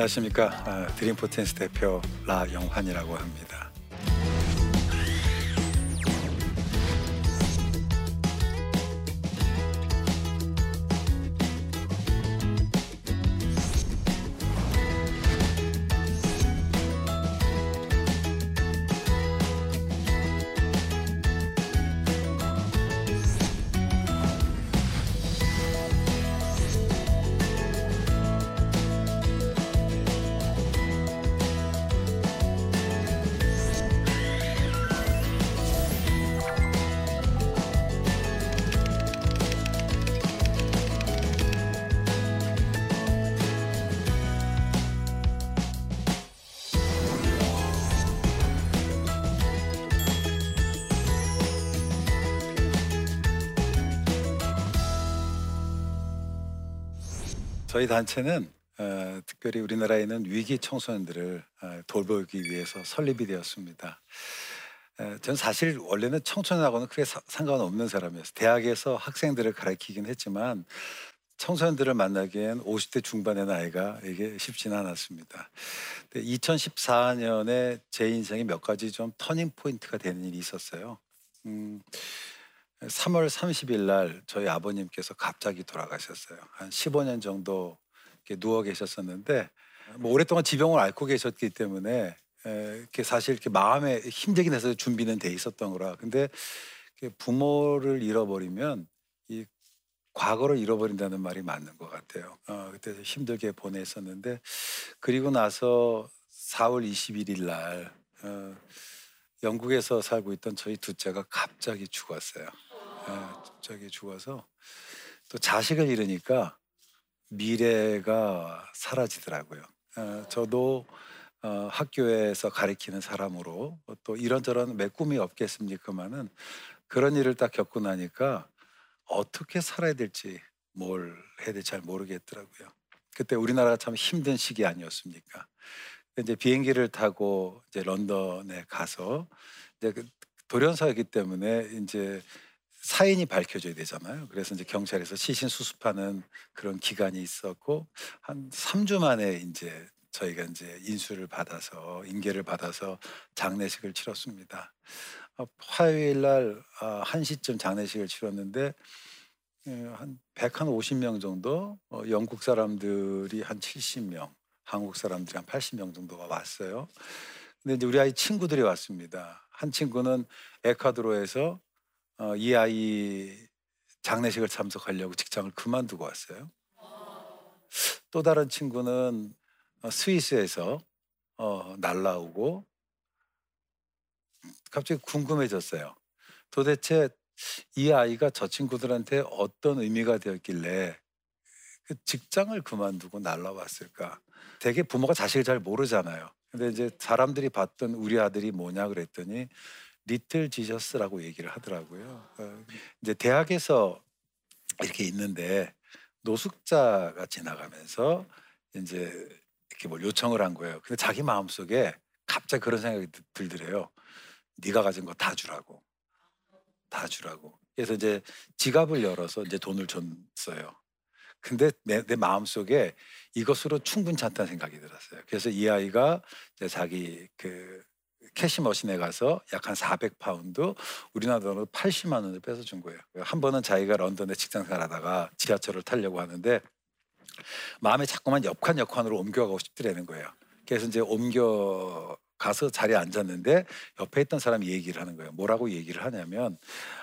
안녕하십니까 아, 드림포텐스 대표 라영환이라고 합니다. 저희 단체는 어, 특별히 우리나라에 있는 위기 청소년들을 어, 돌보기 위해서 설립이 되었습니다. 에, 전 사실 원래는 청소년하고는 크게 사, 상관없는 사람이었어요. 대학에서 학생들을 가르치긴 했지만 청소년들을 만나기엔 50대 중반의 나이가 이게 쉽지는 않았습니다. 2014년에 제 인생에 몇 가지 좀 터닝 포인트가 되는 일이 있었어요. 음, 3월 30일 날 저희 아버님께서 갑자기 돌아가셨어요. 한 15년 정도 누워 계셨었는데 뭐 오랫동안 지병을 앓고 계셨기 때문에 이렇게 사실 이렇게 마음에 힘들긴 해서 준비는 돼 있었던 거라. 근데 부모를 잃어버리면 이 과거를 잃어버린다는 말이 맞는 것 같아요. 어, 그때 힘들게 보냈었는데 그리고 나서 4월 21일 날 어, 영국에서 살고 있던 저희 둘째가 갑자기 죽었어요. 저기 죽어서 또 자식을 잃으니까 미래가 사라지더라고요. 어, 저도 어, 학교에서 가리키는 사람으로 또 이런저런 매 꿈이 없겠습니까만은 그런 일을 딱 겪고 나니까 어떻게 살아야 될지 뭘 해야 될지 잘 모르겠더라고요. 그때 우리나라가 참 힘든 시기 아니었습니까? 이제 비행기를 타고 이제 런던에 가서 이제 그 돌연사이기 때문에 이제 사인이 밝혀져야 되잖아요. 그래서 이제 경찰에서 시신 수습하는 그런 기간이 있었고 한 3주 만에 이제 저희가 이제 인수를 받아서 인계를 받아서 장례식을 치렀습니다. 어, 화요일 날 1시쯤 아, 장례식을 치렀는데 예, 한 150명 정도 어, 영국 사람들이 한 70명 한국 사람들이 한 80명 정도가 왔어요. 근데 이제 우리 아이 친구들이 왔습니다. 한 친구는 에콰도르에서 어, 이 아이 장례식을 참석하려고 직장을 그만두고 왔어요. 또 다른 친구는 어, 스위스에서 어, 날라오고 갑자기 궁금해졌어요. 도대체 이 아이가 저 친구들한테 어떤 의미가 되었길래 그 직장을 그만두고 날라왔을까? 되게 부모가 자식을 잘 모르잖아요. 근데 이제 사람들이 봤던 우리 아들이 뭐냐 그랬더니 리틀 지저스라고 얘기를 하더라고요. 어, 이제 대학에서 이렇게 있는데 노숙자가 지나가면서 이제 이렇게 뭘 요청을 한 거예요. 근데 자기 마음속에 갑자기 그런 생각이 들더래요. 네가 가진 거 다 주라고. 다 주라고. 그래서 이제 지갑을 열어서 이제 돈을 줬어요. 근데 내, 내 마음속에 이것으로 충분치 않다는 생각이 들었어요. 그래서 이 아이가 자기 그 캐시머신에 가서 약 한 400파운드 우리나라 돈으로 80만 원을 뺏어 준 거예요. 한 번은 자기가 런던에 직장 생활 하다가 지하철을 타려고 하는데 마음에 자꾸만 역한 역한으로 옮겨가고 싶더라는 거예요. 그래서 이제 옮겨 가서 자리에 앉았는데 옆에 있던 사람이 얘기를 하는 거예요. 뭐라고 얘기를 하냐면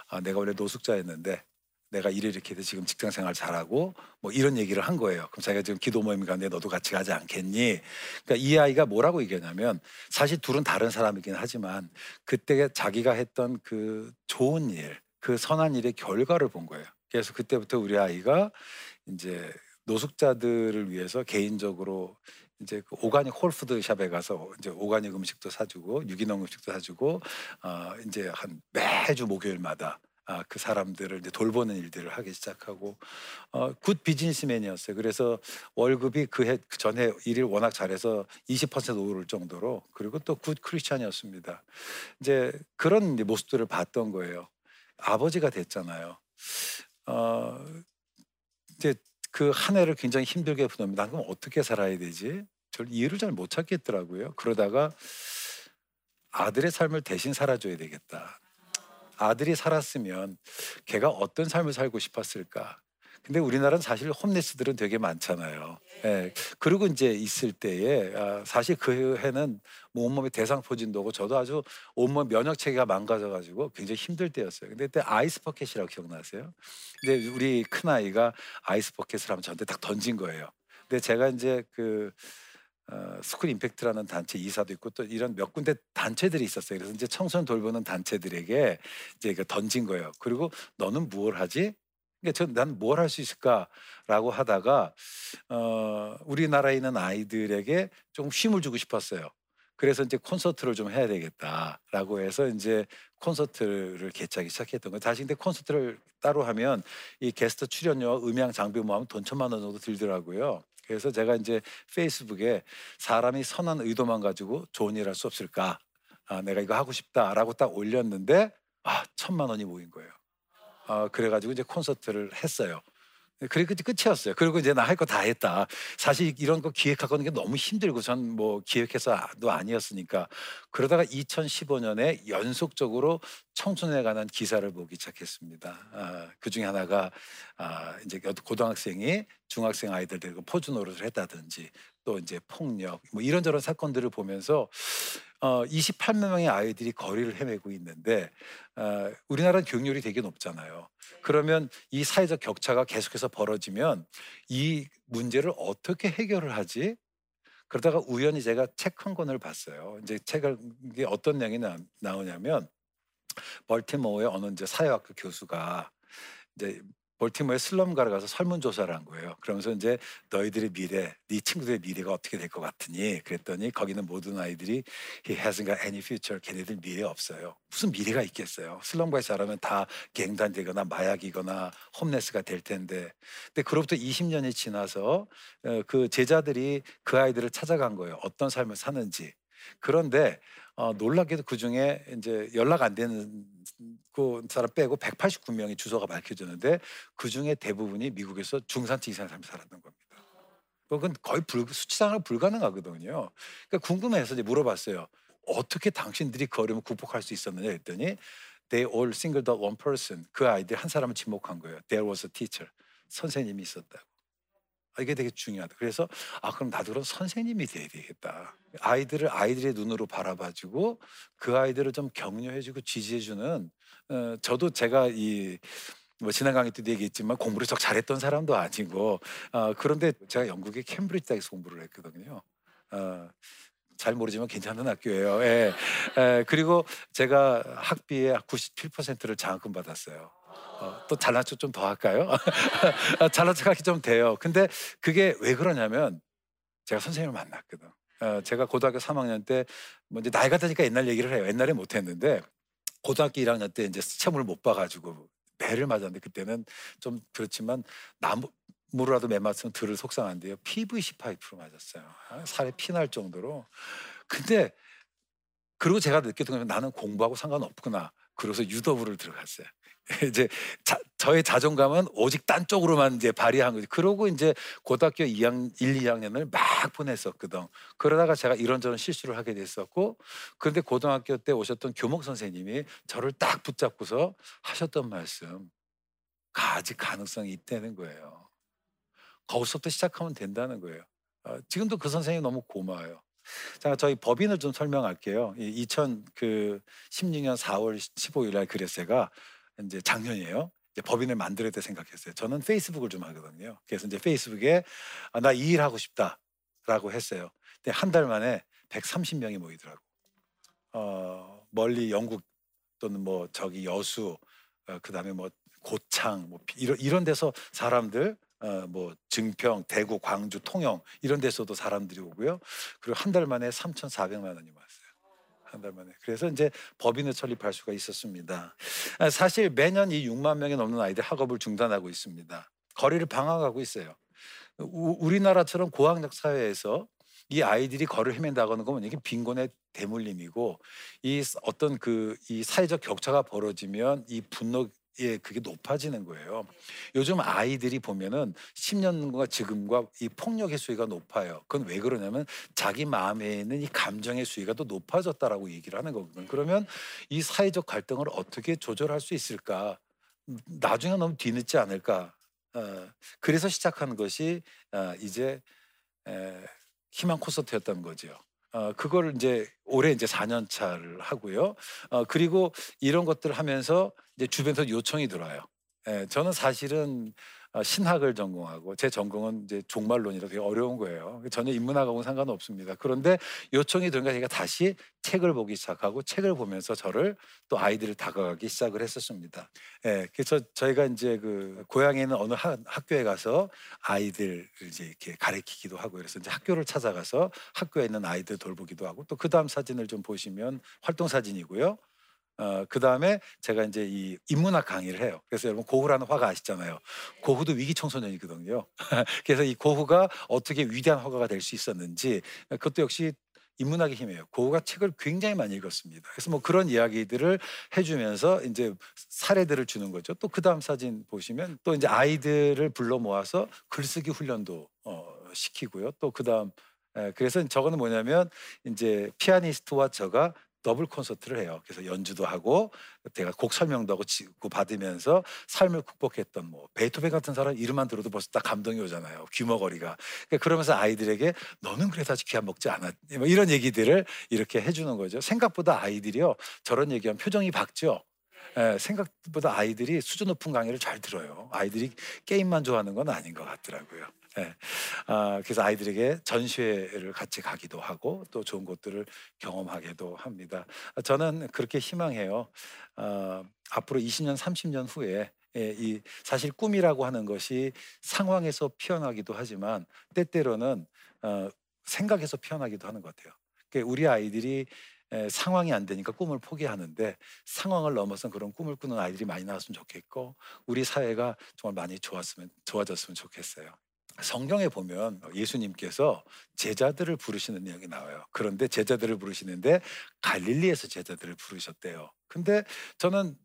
아, 내가 원래 노숙자였는데 내가 일을 이렇게 해서 지금 직장 생활 잘하고 뭐 이런 얘기를 한 거예요. 그럼 자기가 지금 기도 모임 가는데 너도 같이 가지 않겠니? 그러니까 이 아이가 뭐라고 얘기하냐면 사실 둘은 다른 사람이긴 하지만 그때 자기가 했던 그 좋은 일, 그 선한 일의 결과를 본 거예요. 그래서 그때부터 우리 아이가 이제 노숙자들을 위해서 개인적으로 이제 그 organic whole food shop에 가서 이제 organic 음식도 사주고 유기농 음식도 사주고 어 이제 한 매주 목요일마다 아, 그 사람들을 이제 돌보는 일들을 하기 시작하고 어, good businessman이었어요. 그래서 월급이 그 해 그 전에 일을 워낙 잘해서 20% 오를 정도로 그리고 또 good Christian이었습니다. 이제 그런 이제 모습들을 봤던 거예요. 아버지가 됐잖아요. 어, 이제 그 한 해를 굉장히 힘들게 보냅니다. 그럼 어떻게 살아야 되지? 저를 이해를 잘 못 찾겠더라고요. 그러다가 아들의 삶을 대신 살아줘야 되겠다. 아들이 살았으면 걔가 어떤 삶을 살고 싶었을까? 근데 우리나라는 사실 홈리스들은 되게 많잖아요. 예. 그리고 이제 있을 때에 아, 사실 그 해는 뭐 온몸에 대상포진도 오고 저도 아주 온몸 면역 체계가 망가져 가지고 굉장히 힘들 때였어요. 근데 그때 아이스 버켓이라고 기억나세요? 근데 우리 큰 아이가 ice bucket을 하면 저한테 딱 던진 거예요. 근데 제가 이제 그 어, 스쿨 임팩트라는 단체 이사도 있고 또 이런 몇 군데 단체들이 있었어요. 그래서 이제 청소년 돌보는 단체들에게 이제 그 던진 거예요. 그리고 너는 무엇 하지? 그러니까 난 뭘 할 수 있을까라고 하다가 어, 우리나라에 있는 아이들에게 좀 쉼을 주고 싶었어요. 그래서 이제 콘서트를 좀 해야 되겠다라고 해서 이제 콘서트를 개최하기 시작했던 거예요. 다시 근데 콘서트를 따로 하면 이 게스트 출연료와 음향 장비 모하면 돈 천만 원 정도 들더라고요. 그래서 제가 이제 페이스북에 사람이 선한 의도만 가지고 좋은 일 할 수 없을까? 아, 내가 이거 하고 싶다라고 딱 올렸는데 아 천만 원이 모인 거예요. 아, 그래가지고 이제 콘서트를 했어요. 그리고 끝이었어요. 그리고 이제 나 할 거 다 했다. 사실 이런 거 기획하는 게 너무 힘들고 전 뭐 기획해서도 아니었으니까 그러다가 2015년에 연속적으로 청소년에 관한 기사를 보기 시작했습니다. 아, 그 중에 하나가 아, 이제 고등학생이 중학생 아이들 데리고 포즈 노릇을 했다든지 또 이제 폭력 뭐 이런저런 사건들을 보면서 어, 28만 명의 아이들이 거리를 헤매고 있는데 어, 우리나라는 교육률이 되게 높잖아요. 그러면 이 사회적 격차가 계속해서 벌어지면 이 문제를 어떻게 해결을 하지? 그러다가 우연히 제가 책 한 권을 봤어요. 이제 책을 이게 어떤 내용이 나, 나오냐면 벌티모어의 어느 이제 사회학교 교수가 이제 볼티모어의 슬럼가를 가서 설문조사를 한 거예요. 그러면서 이제 너희들의 미래, 네 친구들의 미래가 어떻게 될 것 같으니? 그랬더니 거기는 모든 아이들이 he hasn't got any future. 걔네들 미래 없어요. 무슨 미래가 있겠어요? 슬럼가에 자라면 다 갱단되거나 마약이거나 홈레스가 될 텐데. 근데 그로부터 20년이 지나서 어, 그 제자들이 그 아이들을 찾아간 거예요. 어떤 삶을 사는지. 그런데 어, 놀랍게도 그 중에 이제 연락 안 되는 그 사람 빼고 189명의 주소가 밝혀졌는데 그 중에 대부분이 미국에서 중산층 이상의 삶을 살았던 겁니다. 그건 거의 불, 수치상으로 불가능하거든요. 그러니까 궁금해서 이제 물어봤어요. 어떻게 당신들이 그 어려움을 극복할 수 있었느냐 했더니 they all singled out one person. 그 아이들 한 사람을 지목한 거예요. There was a teacher. 선생님이 있었다고. 아, 이게 되게 중요하다. 그래서 아 그럼 나도 그럼 선생님이 돼야 되겠다. 아이들을 아이들의 눈으로 바라봐주고 그 아이들을 좀 격려해주고 지지해주는 어, 저도 제가 이 뭐 지난 강의 때도 얘기했지만 공부를 적 잘했던 사람도 아니고 어, 그런데 제가 영국의 캠브리지 대학에서 공부를 했거든요. 어, 잘 모르지만 괜찮은 학교예요. 예. 예. 그리고 제가 학비의 97%를 장학금 받았어요. 어, 또 잘난 척 좀 더 할까요? 아, 잘난 척 하기 좀 돼요. 근데 그게 왜 그러냐면 제가 선생님을 만났거든. 어, 제가 고등학교 3학년 때, 뭐 이제 나이가 드니까 옛날 얘기를 해요. 옛날에 못했는데 고등학교 1학년 때 이제 시험을 못 봐가지고 배를 맞았는데 그때는 좀 그렇지만 나무 무라도 매 맞으면 들을 속상한데요. PVC 파이프로 맞았어요. 아, 살에 피 날 정도로. 근데 그리고 제가 느꼈던 건 나는 공부하고 상관없구나. 그래서 유도부를 들어갔어요. 이제 자, 저의 자존감은 오직 딴 쪽으로만 이제 발휘한 거지. 그러고 이제 고등학교 2학, 1, 2학년을 막 보냈었거든. 그러다가 제가 이런저런 실수를 하게 됐었고, 그런데 고등학교 때 오셨던 교목 선생님이 저를 딱 붙잡고서 하셨던 말씀, 아직 가능성이 있다는 거예요. 거기서부터 시작하면 된다는 거예요. 어, 지금도 그 선생님 너무 고마워요. 자, 저희 법인을 좀 설명할게요. 2016년 4월 15일 날 그랬어가 이제 작년이에요. 이제 법인을 만들어야 돼 생각했어요. 저는 페이스북을 좀 하거든요. 그래서 이제 페이스북에 아, 나 이 일 하고 싶다라고 했어요. 근데 한 달 만에 130명이 모이더라고. 어, 멀리 영국 또는 뭐 저기 여수, 어, 그다음에 뭐 고창, 뭐 이런 이런 데서 사람들 어, 뭐 증평, 대구, 광주, 통영 이런 데서도 사람들이 오고요. 그리고 한 달 만에 3,400만 원이 왔어요. 한달 만에. 그래서 이제 법인을 설립할 수가 있었습니다. 아, 사실 매년 이 6만 명이 넘는 아이들 학업을 중단하고 있습니다. 거리를 방황하고 있어요. 우리나라처럼 고학력 사회에서 이 아이들이 거리를 헤맨다고 하는 이게 빈곤의 대물림이고 이 어떤 그 이 사회적 격차가 벌어지면 이 분노 예, 그게 높아지는 거예요. 요즘 아이들이 보면은 10년과 지금과 이 폭력의 수위가 높아요. 그건 왜 그러냐면 자기 마음에 있는 이 감정의 수위가 더 높아졌다라고 얘기를 하는 거거든요. 그러면 이 사회적 갈등을 어떻게 조절할 수 있을까? 나중에 너무 뒤늦지 않을까? 어, 그래서 시작한 것이 어, 이제 에, 희망 콘서트였던 거죠. 어, 그걸 이제 올해 이제 4년 차를 하고요. 어, 그리고 이런 것들을 하면서 이제 주변에서 요청이 들어와요. 예, 저는 사실은 어, 신학을 전공하고 제 전공은 이제 종말론이라 되게 어려운 거예요. 전혀 인문학하고는 상관없습니다. 그런데 요청이 들어가 제가 다시 책을 보기 시작하고 책을 보면서 저를 또 아이들을 다가가기 시작을 했었습니다. 예, 그래서 저희가 이제 그 고향에 있는 어느 하, 학교에 가서 아이들을 이제 이렇게 가르치기도 하고 그래서 이제 학교를 찾아가서 학교에 있는 아이들 돌보기도 하고 또 그 다음 사진을 좀 보시면 활동 사진이고요. 어, 그 다음에 제가 이제 이 인문학 강의를 해요. 그래서 여러분 고흐라는 화가 아시잖아요. 고흐도 위기 청소년이거든요. 그래서 이 고흐가 어떻게 위대한 화가가 될 수 있었는지 그것도 역시 인문학의 힘이에요. 고흐가 책을 굉장히 많이 읽었습니다. 그래서 뭐 그런 이야기들을 해주면서 이제 사례들을 주는 거죠. 또 그 다음 사진 보시면 또 이제 아이들을 불러 모아서 글쓰기 훈련도 어, 시키고요. 또 그 다음 그래서 저거는 뭐냐면 이제 피아니스트와 저가 더블 콘서트를 해요. 그래서 연주도 하고 제가 곡 설명도 하고 지고 받으면서 삶을 극복했던 뭐 베토벤 같은 사람 이름만 들어도 벌써 딱 감동이 오잖아요. 귀머거리가. 그러니까 그러면서 아이들에게 너는 그래도 아직 귀한 먹지 않았니? 뭐 이런 얘기들을 이렇게 해주는 거죠. 생각보다 아이들이요 저런 얘기하면 표정이 밝죠. 예, 생각보다 아이들이 수준 높은 강의를 잘 들어요. 아이들이 게임만 좋아하는 건 아닌 것 같더라고요. 네. 아, 그래서 아이들에게 전시회를 같이 가기도 하고 또 좋은 곳들을 경험하기도 합니다. 저는 그렇게 희망해요. 어, 앞으로 20년, 30년 후에 예, 이 사실 꿈이라고 하는 것이 상황에서 피어나기도 하지만 때때로는 어, 생각에서 피어나기도 하는 것 같아요. 그러니까 우리 아이들이 에, 상황이 안 되니까 꿈을 포기하는데 상황을 넘어선 그런 꿈을 꾸는 아이들이 많이 나왔으면 좋겠고 우리 사회가 정말 많이 좋았으면 좋아졌으면 좋겠어요. 성경에 보면 예수님께서 제자들을 부르시는 내용이 나와요. 그런데 제자들을 부르시는데 갈릴리에서 제자들을 부르셨대요. 근데 저는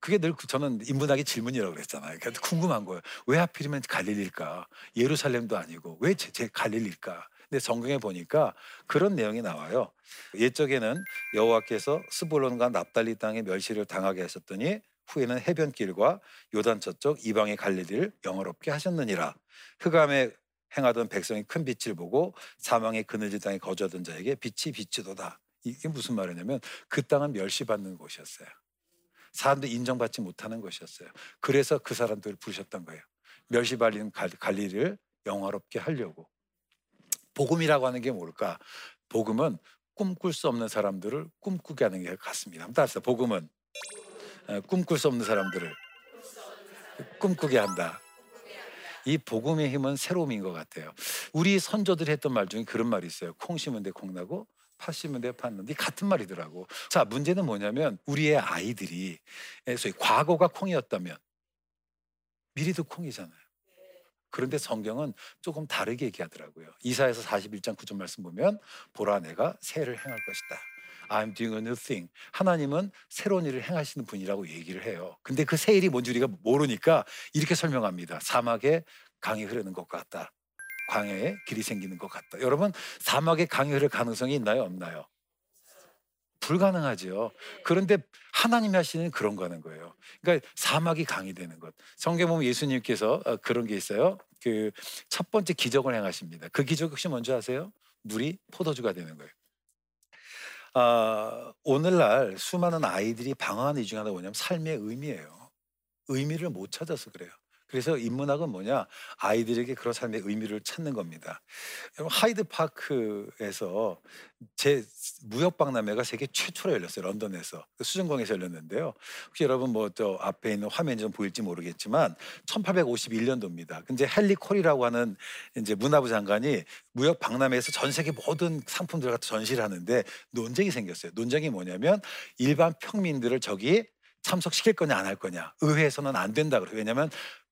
그게 늘 저는 인문학의 질문이라고 그랬잖아요. 그러니까 궁금한 거예요. 왜 하필이면 갈릴리일까? 예루살렘도 아니고 왜 제, 제 갈릴리일까? 근데 성경에 보니까 그런 내용이 나와요. 옛적에는 여호와께서 스불론과 납달리 땅에 멸시를 당하게 하셨더니 후에는 해변길과 요단 저쪽 이방의 갈릴리를 영어롭게 하셨느니라. 흑암에 행하던 백성이 큰 빛을 보고 사망의 그늘진 땅에 거주하던 자에게 빛이 비치도다. 이게 무슨 말이냐면 그 땅은 멸시받는 곳이었어요. 사람들이 인정받지 못하는 것이었어요. 그래서 그 사람들을 부르셨던 거예요. 멸시받는 갈리를 영화롭게 하려고. 복음이라고 하는 게 뭘까? 복음은 꿈꿀 수 없는 사람들을 꿈꾸게 하는 게 같습니다. 따라서 복음은 꿈꿀 수 없는 사람들을 꿈꾸게 한다. 이 복음의 힘은 새로움인 것 같아요. 우리 선조들이 했던 말 중에 그런 말이 있어요. 콩 심은 데 콩 나고 팥 심은 데 팥는데 같은 말이더라고. 자 문제는 뭐냐면 우리의 아이들이 소위 과거가 콩이었다면 미래도 콩이잖아요. 그런데 성경은 조금 다르게 얘기하더라고요. 이사에서 41장 9절 말씀 보면 보라 내가 새를 행할 것이다. I'm doing a new thing. 하나님은 새로운 일을 행하시는 분이라고 얘기를 해요. 근데 그 새 일이 뭔지 우리가 모르니까 이렇게 설명합니다. 사막에 강이 흐르는 것 같다. 광야에 길이 생기는 것 같다. 여러분, 사막에 강이 흐를 가능성이 있나요? 없나요? 불가능하죠. 그런데 하나님이 하시는 그런 거는 거예요. 그러니까 사막이 강이 되는 것. 성경 보면 예수님께서 어, 그런 게 있어요. 그 첫 번째 기적을 행하십니다. 그 기적 혹시 뭔지 아세요? 물이 포도주가 되는 거예요. 아, 오늘날 수많은 아이들이 방황하는 이중 하나가 뭐냐면 삶의 의미예요. 의미를 못 찾아서 그래요. 그래서 인문학은 뭐냐? 아이들에게 그런 삶의 의미를 찾는 겁니다. 하이드 파크에서 제 무역 박람회가 세계 최초로 열렸어요. 런던에서 그 수정광에서 열렸는데요. 혹시 여러분 뭐 저 앞에 있는 화면 좀 보일지 모르겠지만 1851년도입니다. 근데 헨리 콜이라고 하는 이제 문화부 장관이 무역 박람회에서 전 세계 모든 상품들 갖다 전시를 하는데 논쟁이 생겼어요. 논쟁이 뭐냐면 일반 평민들을 저기 참석시킬 거냐 안 할 거냐 의회에서는 안 된다 그래요 왜냐하면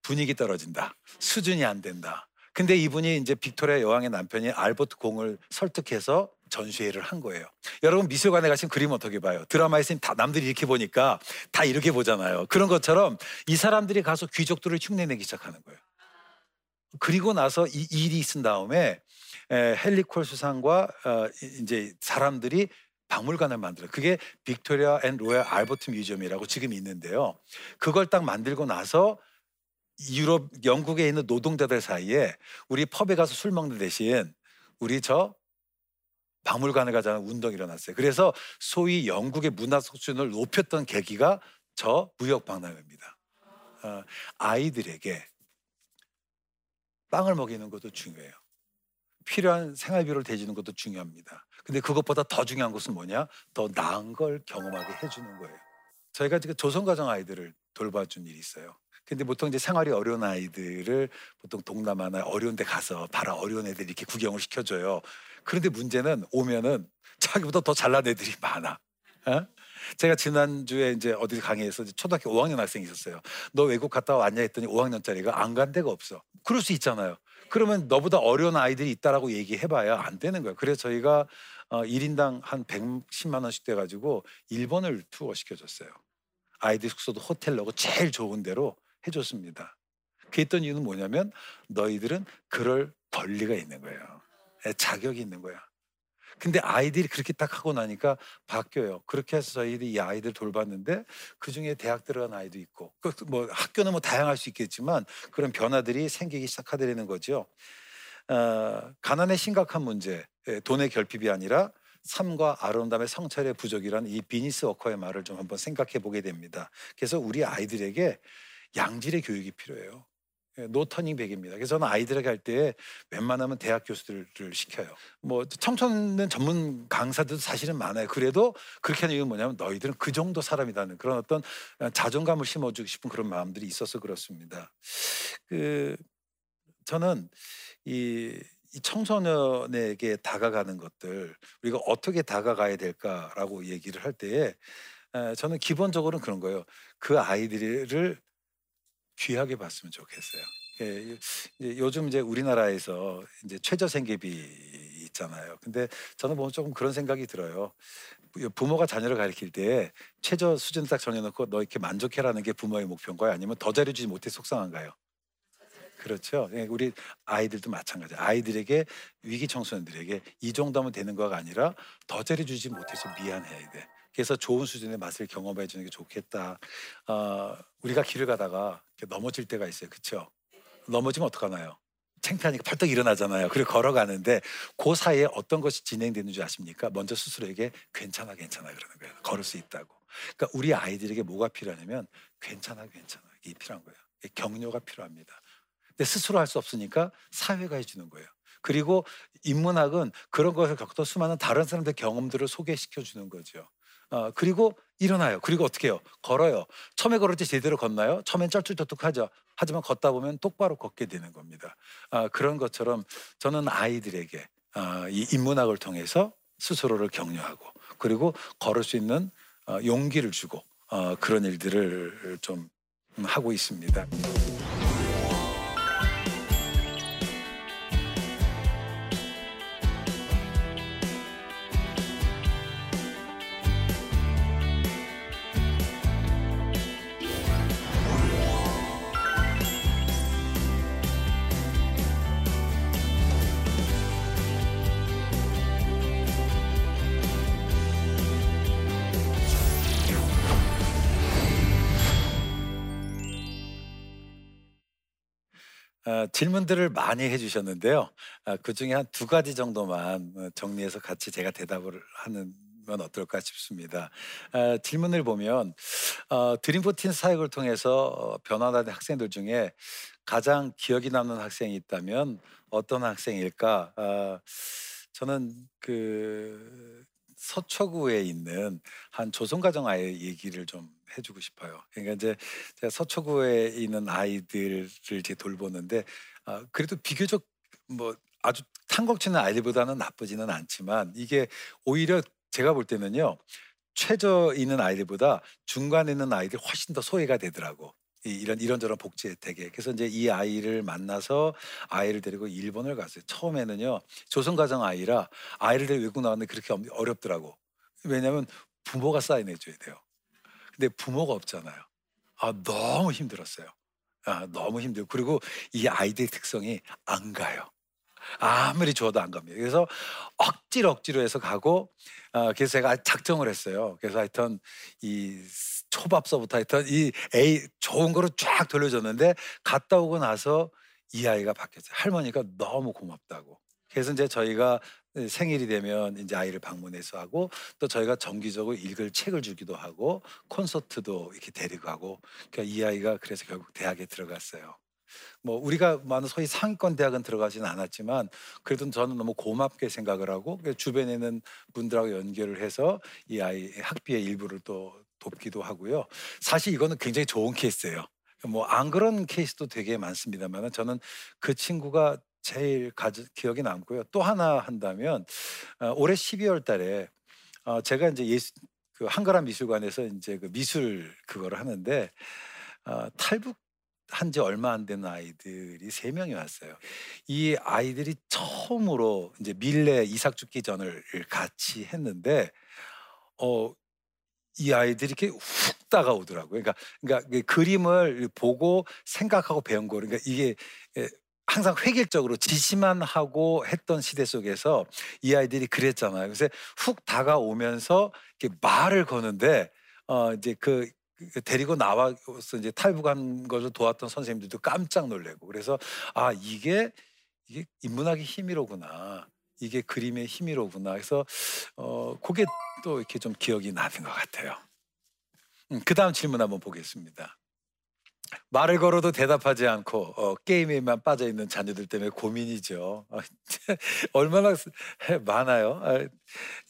분위기 떨어진다. 수준이 안 된다. 근데 이분이 이제 빅토리아 여왕의 남편이 알버트 공을 설득해서 전시회를 한 거예요. 여러분 미술관에 가시면 그림 어떻게 봐요? 드라마에서는 다 남들이 이렇게 보니까 다 이렇게 보잖아요. 그런 것처럼 이 사람들이 가서 귀족들을 흉내내기 시작하는 거예요. 그리고 나서 이 일이 있은 다음에 헨리 콜 수상과 어, 이제 사람들이 박물관을 만들어. 그게 Victoria and Royal Albert Museum이라고 지금 있는데요. 그걸 딱 만들고 나서 유럽 영국에 있는 노동자들 사이에 우리 펍에 가서 술 먹는 대신 우리 저 박물관에 가자는 운동이 일어났어요. 그래서 소위 영국의 문화 수준을 높였던 계기가 저 무역 박람회입니다. 어, 아이들에게 빵을 먹이는 것도 중요해요. 필요한 생활비를 대주는 것도 중요합니다. 근데 그것보다 더 중요한 것은 뭐냐? 더 나은 걸 경험하게 해주는 거예요. 저희가 지금 조선가정 아이들을 돌봐준 일이 있어요. 근데 보통 이제 생활이 어려운 아이들을 보통 동남아나 어려운 데 가서 봐라 어려운 애들 이렇게 구경을 시켜줘요. 그런데 문제는 오면은 자기보다 더 잘난 애들이 많아. 어? 제가 지난주에 이제 어디 강의에서 초등학교 5학년 학생이 있었어요. 너 외국 갔다 왔냐 했더니 5학년짜리가 안 간 데가 없어. 그럴 수 있잖아요. 그러면 너보다 어려운 아이들이 있다라고 얘기해봐야 안 되는 거예요. 그래서 저희가 어, 1인당 한 110만 원씩 돼가지고 일본을 투어 시켜줬어요. 아이들 숙소도 호텔 넣고 제일 좋은 데로 해줬습니다. 그 했던 이유는 뭐냐면 너희들은 그럴 권리가 있는 거예요. 예, 자격이 있는 거야. 근데 아이들이 그렇게 딱 하고 나니까 바뀌어요. 그렇게 해서 저희들이 이 아이들 돌봤는데 그 중에 대학 들어간 아이도 있고, 그뭐 학교는 뭐 다양할 수 있겠지만 그런 변화들이 생기기 시작하더라는 거죠. 어, 가난의 심각한 문제, 예, 돈의 결핍이 아니라 삶과 아름다움의 성찰의 부족이라는 이 비니스 워커의 말을 좀 한번 생각해 보게 됩니다. 그래서 우리 아이들에게 양질의 교육이 필요해요. 예, no turning back입니다. 그래서 저는 아이들에게 할 때 웬만하면 대학 교수들을 시켜요. 뭐 청소년 전문 강사들도 사실은 많아요. 그래도 그렇게 하는 이유는 뭐냐면 너희들은 그 정도 사람이라는 그런 어떤 자존감을 심어주고 싶은 그런 마음들이 있어서 그렇습니다. 그 저는 이, 이 청소년에게 다가가는 것들 우리가 어떻게 다가가야 될까라고 얘기를 할 때에 저는 기본적으로는 그런 거예요. 그 아이들을 귀하게 봤으면 좋겠어요. 예, 이제 요즘 이제 우리나라에서 이제 최저 생계비 있잖아요. 근데 저는 뭐 조금 그런 생각이 들어요. 부모가 자녀를 가르칠 때 최저 수준 딱 정해놓고 너 이렇게 만족해라는 게 부모의 목표인가요? 아니면 더 잘해주지 못해 속상한가요? 그렇죠. 예, 우리 아이들도 마찬가지. 아이들에게 위기 청소년들에게 이 정도면 되는 거가 아니라 더 잘해주지 못해서 미안해야 돼. 그래서 좋은 수준의 맛을 경험해 주는 게 좋겠다. 어, 우리가 길을 가다가 넘어질 때가 있어요. 그렇죠? 넘어지면 어떡하나요? 창피하니까 펄떡 일어나잖아요. 그리고 걸어가는데 그 사이에 어떤 것이 진행되는 줄 아십니까? 먼저 스스로에게 괜찮아 괜찮아 그러는 거예요. 걸을 수 있다고. 그러니까 우리 아이들에게 뭐가 필요하냐면 괜찮아 괜찮아 이게 필요한 거예요. 격려가 필요합니다. 근데 스스로 할 수 없으니까 사회가 해주는 거예요. 그리고 인문학은 그런 것을 겪던 수많은 다른 사람들 경험들을 소개시켜 주는 거죠. 어, 그리고 일어나요. 그리고 어떻게 해요? 걸어요. 처음에 걸을 때 제대로 걷나요? 처음엔 쩔쩔떡떡하죠. 하지만 걷다 보면 똑바로 걷게 되는 겁니다. 어, 그런 것처럼 저는 아이들에게 어, 이 인문학을 통해서 스스로를 격려하고 그리고 걸을 수 있는 어, 용기를 주고 어, 그런 일들을 좀 하고 있습니다. 어, 질문들을 많이 해주셨는데요. 어, 그 중에 한 두 가지 정도만 어, 정리해서 같이 제가 대답을 하는 건 어떨까 싶습니다. 어, 질문을 보면 어, 드림포틴 사역을 통해서 어, 변화된 학생들 중에 가장 기억이 남는 학생이 있다면 어떤 학생일까? 어, 저는 그 서초구에 있는 한 조선가정 아이 얘기를 좀 해주고 싶어요. 그러니까 이제 제가 서초구에 있는 아이들을 이제 돌보는데 어, 그래도 비교적 뭐 아주 탕곡치는 아이들보다는 나쁘지는 않지만 이게 오히려 제가 볼 때는요 최저 있는 아이들보다 중간에 있는 아이들이 훨씬 더 소외가 되더라고. 이런 이런저런 복지 혜택에 그래서 이제 이 아이를 만나서 아이를 데리고 일본을 갔어요. 처음에는요 조선 가정 아이라 아이를 데리고 외국 나왔는데 그렇게 어렵더라고. 왜냐하면 부모가 사인해 줘야 돼요. 근데 부모가 없잖아요. 아 너무 힘들었어요. 아 너무 힘들고 그리고 이 아이들의 특성이 안 가요. 아무리 줘도 안 갑니다. 그래서 억지로 억지로 해서 가고 어, 그래서 제가 작정을 했어요. 그래서 하여튼 이 초밥서부터 하여튼 이 A 좋은 거로 쫙 돌려줬는데 갔다 오고 나서 이 아이가 바뀌었어요. 할머니가 너무 고맙다고. 그래서 이제 저희가 생일이 되면 이제 아이를 방문해서 하고 또 저희가 정기적으로 읽을 책을 주기도 하고 콘서트도 이렇게 데리고 가고 그러니까 이 아이가 그래서 결국 대학에 들어갔어요. 뭐 우리가 많은 소위 상위권 대학은 들어가지는 않았지만 그래도 저는 너무 고맙게 생각을 하고 그 주변에 있는 분들하고 연결을 해서 이 아이 학비의 일부를 또 돕기도 하고요. 사실 이거는 굉장히 좋은 케이스예요. 뭐 안 그런 케이스도 되게 많습니다만 저는 그 친구가 제일 가지, 기억에 남고요. 또 하나 한다면 어, 올해 12월 달에 어, 제가 이제 예수, 그 한가람 미술관에서 이제 그 미술 그거를 하는데 어, 탈북 한지 얼마 안 되는 아이들이 세 명이 왔어요. 이 아이들이 처음으로 이제 밀레 이삭 죽기 전을 같이 했는데 어. 이 아이들이 이렇게 훅 다가오더라고요. 그러니까, 그러니까 그 그림을 보고 생각하고 배운 거. 그러니까 이게 예, 항상 획일적으로 지시만 하고 했던 시대 속에서 이 아이들이 그랬잖아요. 그래서 훅 다가오면서 이렇게 말을 거는데 어 이제 그그 데리고 나와서 이제 탈북한 것을 도왔던 선생님들도 깜짝 놀래고 그래서 아 이게 이게 인문학의 힘이로구나 이게 그림의 힘이로구나 그래서 어 그게 또 이렇게 좀 기억이 나는 것 같아요. 음, 그 다음 질문 한번 보겠습니다. 말을 걸어도 대답하지 않고 어, 게임에만 빠져 있는 자녀들 때문에 고민이죠. 어, 얼마나 많아요. 아,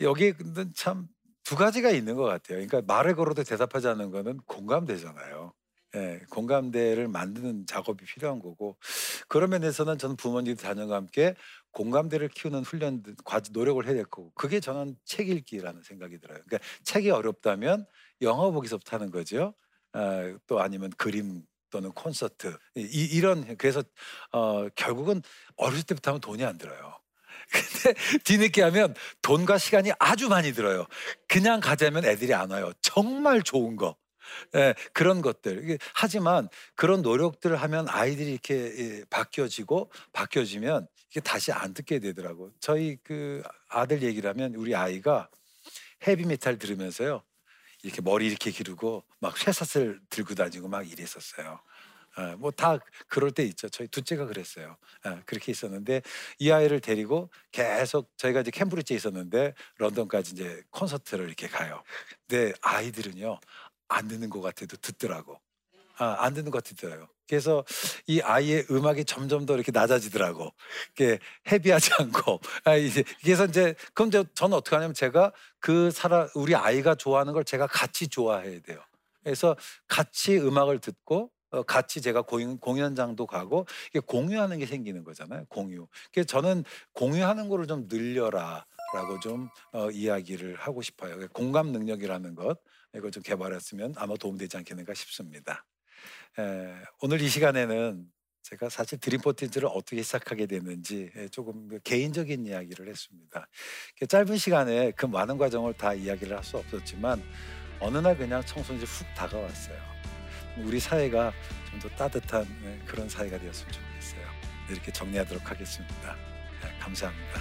여기는 참 두 가지가 있는 것 같아요. 그러니까 말을 걸어도 대답하지 않는 거는 공감대잖아요. 예, 공감대를 만드는 작업이 필요한 거고 그런 면에서는 저는 부모님 자녀가 함께 공감대를 키우는 훈련 과제 노력을 해야 될 거고 그게 저는 책 읽기라는 생각이 들어요. 그러니까 책이 어렵다면 영화 보기서부터 하는 거죠. 어, 또 아니면 그림 또는 콘서트 이, 이런 그래서 어, 결국은 어렸을 때부터 하면 돈이 안 들어요. 근데 뒤늦게 하면 돈과 시간이 아주 많이 들어요. 그냥 가자면 애들이 안 와요. 정말 좋은 거. 예, 그런 것들. 하지만 그런 노력들을 하면 아이들이 이렇게 예, 바뀌어지고 바뀌어지면 이게 다시 안 듣게 되더라고. 저희 그 아들 얘기를 하면 우리 아이가 헤비메탈 들으면서요. 이렇게 머리 이렇게 기르고 막 쇠사슬 들고 다니고 막 이랬었어요. 예, 뭐다 그럴 때 있죠. 저희 둘째가 그랬어요. 예, 그렇게 있었는데 이 아이를 데리고 계속 저희가 이제 캠브리지에 있었는데 런던까지 이제 콘서트를 이렇게 가요. 근데 아이들은요 안 듣는 것 같아도 듣더라고. 아, 안 듣는 것 같더라고요. 그래서 이 아이의 음악이 점점 더 이렇게 낮아지더라고. 이게 헤비하지 않고. 아, 이제 그래서 이제 그럼 저, 저는 어떻게 하냐면 제가 그 사람 우리 아이가 좋아하는 걸 제가 같이 좋아해야 돼요. 그래서 같이 음악을 듣고 어, 같이 제가 공연, 공연장도 가고 이게 공유하는 게 생기는 거잖아요. 공유. 그래서 저는 공유하는 거를 좀 늘려라 라고 좀 어, 이야기를 하고 싶어요. 공감 능력이라는 것 이걸 좀 개발했으면 아마 도움되지 않겠는가 싶습니다. 에, 오늘 이 시간에는 제가 사실 드림포텐츠를 어떻게 시작하게 됐는지 조금 그 개인적인 이야기를 했습니다. 짧은 시간에 그 많은 과정을 다 이야기를 할 수 없었지만 어느 날 그냥 청소년이 훅 다가왔어요. 우리 사회가 좀 더 따뜻한 네, 그런 사회가 되었으면 좋겠어요. 네, 이렇게 정리하도록 하겠습니다. 네, 감사합니다.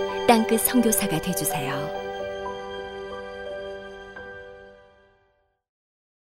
땅끝 선교사가 되주세요